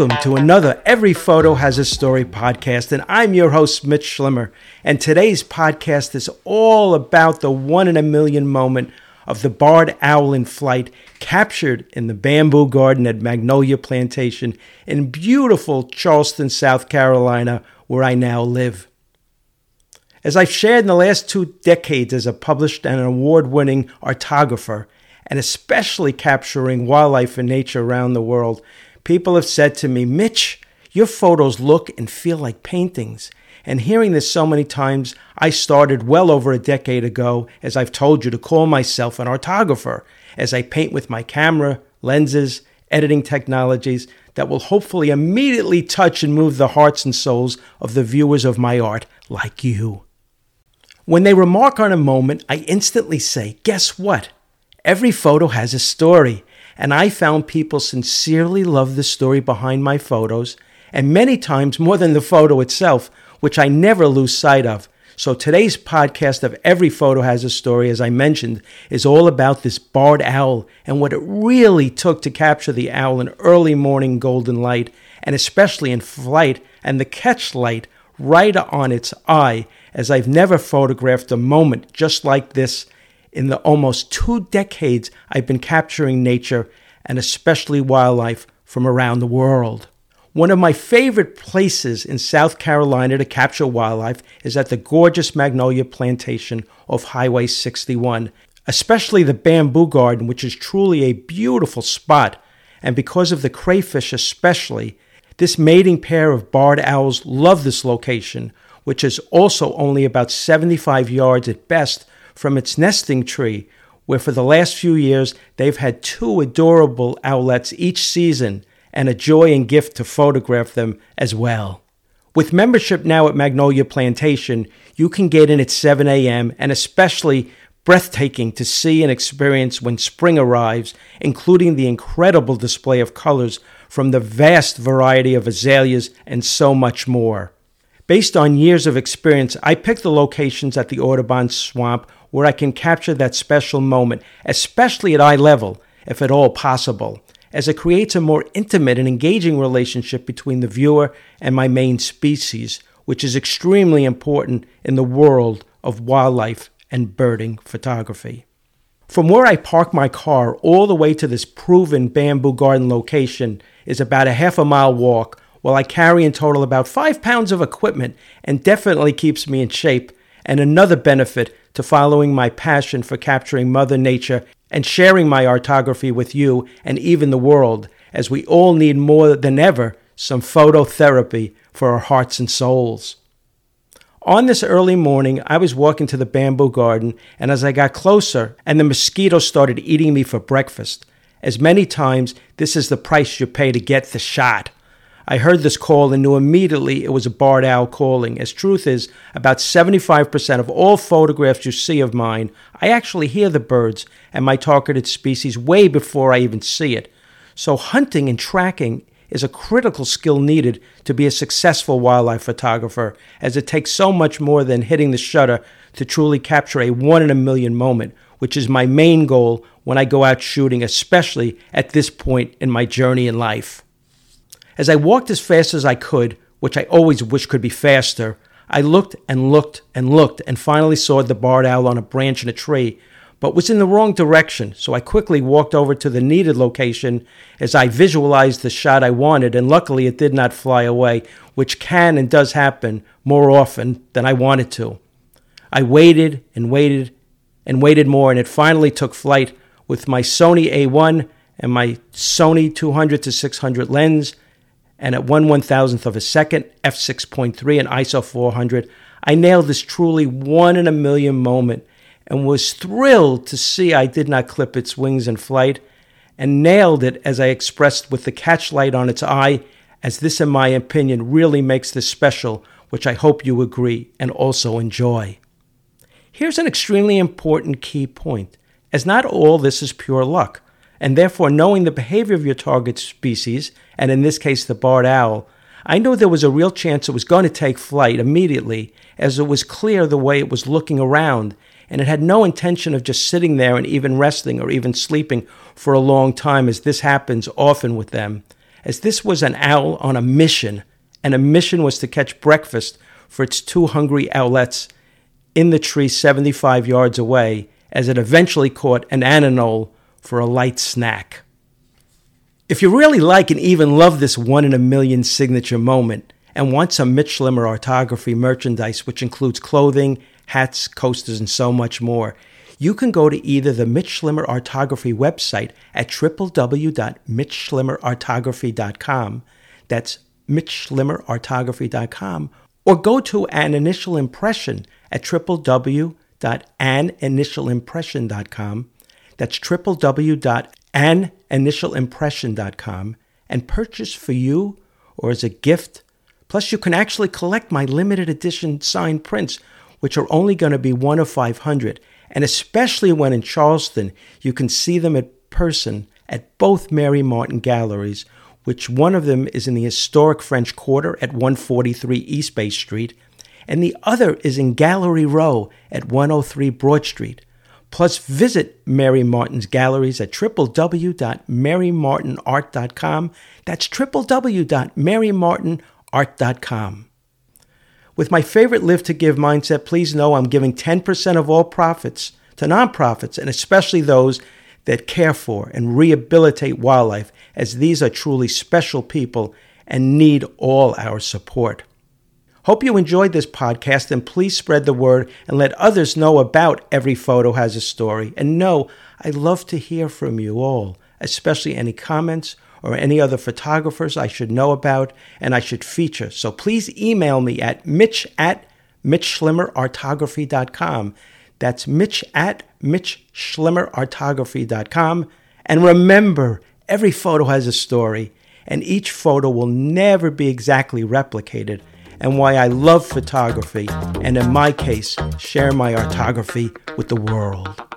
Welcome to another Every Photo Has a Story podcast, and I'm your host, Mitch Schlimer. And today's podcast is all about the one in a million moment of the barred owl in flight captured in the bamboo garden at Magnolia Plantation in beautiful Charleston, South Carolina, where I now live. As I've shared in the last two decades as a published and award winning artographer, and especially capturing wildlife and nature around the world, people have said to me, Mitch, your photos look and feel like paintings. And hearing this so many times, I started well over a decade ago, as I've told you, to call myself an artographer, as I paint with my camera, lenses, editing technologies that will hopefully immediately touch and move the hearts and souls of the viewers of my art like you. When they remark on a moment, I instantly say, Guess what? Every photo has a story, and I found people sincerely love the story behind my photos, and many times more than the photo itself, which I never lose sight of. So today's podcast of Every Photo Has a Story, as I mentioned, is all about this barred owl and what it really took to capture the owl in early morning golden light, and especially in flight and the catch light right on its eye, as I've never photographed a moment just like this in the almost two decades I've been capturing nature and especially wildlife from around the world. One of my favorite places in South Carolina to capture wildlife is at the gorgeous Magnolia Plantation off Highway 61, especially the Bamboo Garden, which is truly a beautiful spot. And because of the crayfish, especially, this mating pair of barred owls love this location, which is also only about 75 yards at best from its nesting tree, where for the last few years they've had two adorable owlets each season, and a joy and gift to photograph them as well. With membership now at Magnolia Plantation, you can get in at 7 a.m. and especially breathtaking to see and experience when spring arrives, including the incredible display of colors from the vast variety of azaleas and so much more. Based on years of experience, I pick the locations at the Audubon Swamp where I can capture that special moment, especially at eye level, if at all possible, as it creates a more intimate and engaging relationship between the viewer and my main species, which is extremely important in the world of wildlife and birding photography. From where I park my car all the way to this proven bamboo garden location is about a half a mile walk, while I carry in total about five pounds of equipment and definitely keeps me in shape. And another benefit to following my passion for capturing Mother Nature and sharing my artography with you and even the world, as we all need more than ever some phototherapy for our hearts and souls. On this early morning, I was walking to the bamboo garden, and as I got closer, and the mosquitoes started eating me for breakfast, as many times this is the price you pay to get the shot. I heard this call and knew immediately it was a barred owl calling. As truth is, about 75% of all photographs you see of mine, I actually hear the birds and my targeted species way before I even see it. So hunting and tracking is a critical skill needed to be a successful wildlife photographer, as it takes so much more than hitting the shutter to truly capture a one in a million moment, which is my main goal when I go out shooting, especially at this point in my journey in life. As I walked as fast as I could, which I always wish could be faster, I looked and looked and looked and finally saw the barred owl on a branch in a tree, but was in the wrong direction, so I quickly walked over to the needed location as I visualized the shot I wanted, and luckily it did not fly away, which can and does happen more often than I wanted to. I waited and waited and waited more, and it finally took flight with my Sony A1 and my Sony 200 to 600 lens and at 1 one thousandth of a second, f6.3 and ISO 400, I nailed this truly one in a million moment and was thrilled to see I did not clip its wings in flight and nailed it as I expressed with the catch light on its eye, as this, in my opinion, really makes this special, which I hope you agree and also enjoy. Here's an extremely important key point, as not all this is pure luck and therefore knowing the behavior of your target species, and in this case the barred owl, I knew there was a real chance it was going to take flight immediately, as it was clear the way it was looking around, and it had no intention of just sitting there and even resting or even sleeping for a long time, as this happens often with them. as this was an owl on a mission, and a mission was to catch breakfast for its two hungry owlets in the tree 75 yards away as it eventually caught an aninole for a light snack. If you really like and even love this one in a million signature moment and want some Mitch Schlimer artography merchandise, which includes clothing, hats, coasters, and so much more, you can go to either the Mitch Schlimer Artography website at www.mitchschlimerartography.com. That's mitchschlimerartography.com. Or go to an initial impression at www.aninitialimpression.com. That's www.aninitialimpression.com and purchase for you or as a gift. Plus, you can actually collect my limited edition signed prints, which are only going to be one of 500. And especially when in Charleston, you can see them in person at both Mary Martin galleries, which one of them is in the historic French Quarter at 143 East Bay Street, and the other is in Gallery Row at 103 Broad Street. Plus, visit Mary Martin's galleries at www.marymartinart.com. That's www.marymartinart.com. With my favorite Live to Give mindset, please know I'm giving 10% of all profits to nonprofits, and especially those that care for and rehabilitate wildlife, as these are truly special people and need all our support. Hope you enjoyed this podcast and please spread the word and let others know about Every Photo Has a Story. And know I love to hear from you all, especially any comments or any other photographers I should know about and I should feature. So please email me at mitch at mitchschlimerartography.com. That's mitch at mitchschlimerartography.com. And remember, every photo has a story, and each photo will never be exactly replicated and why I love photography, and in my case, share my artography with the world.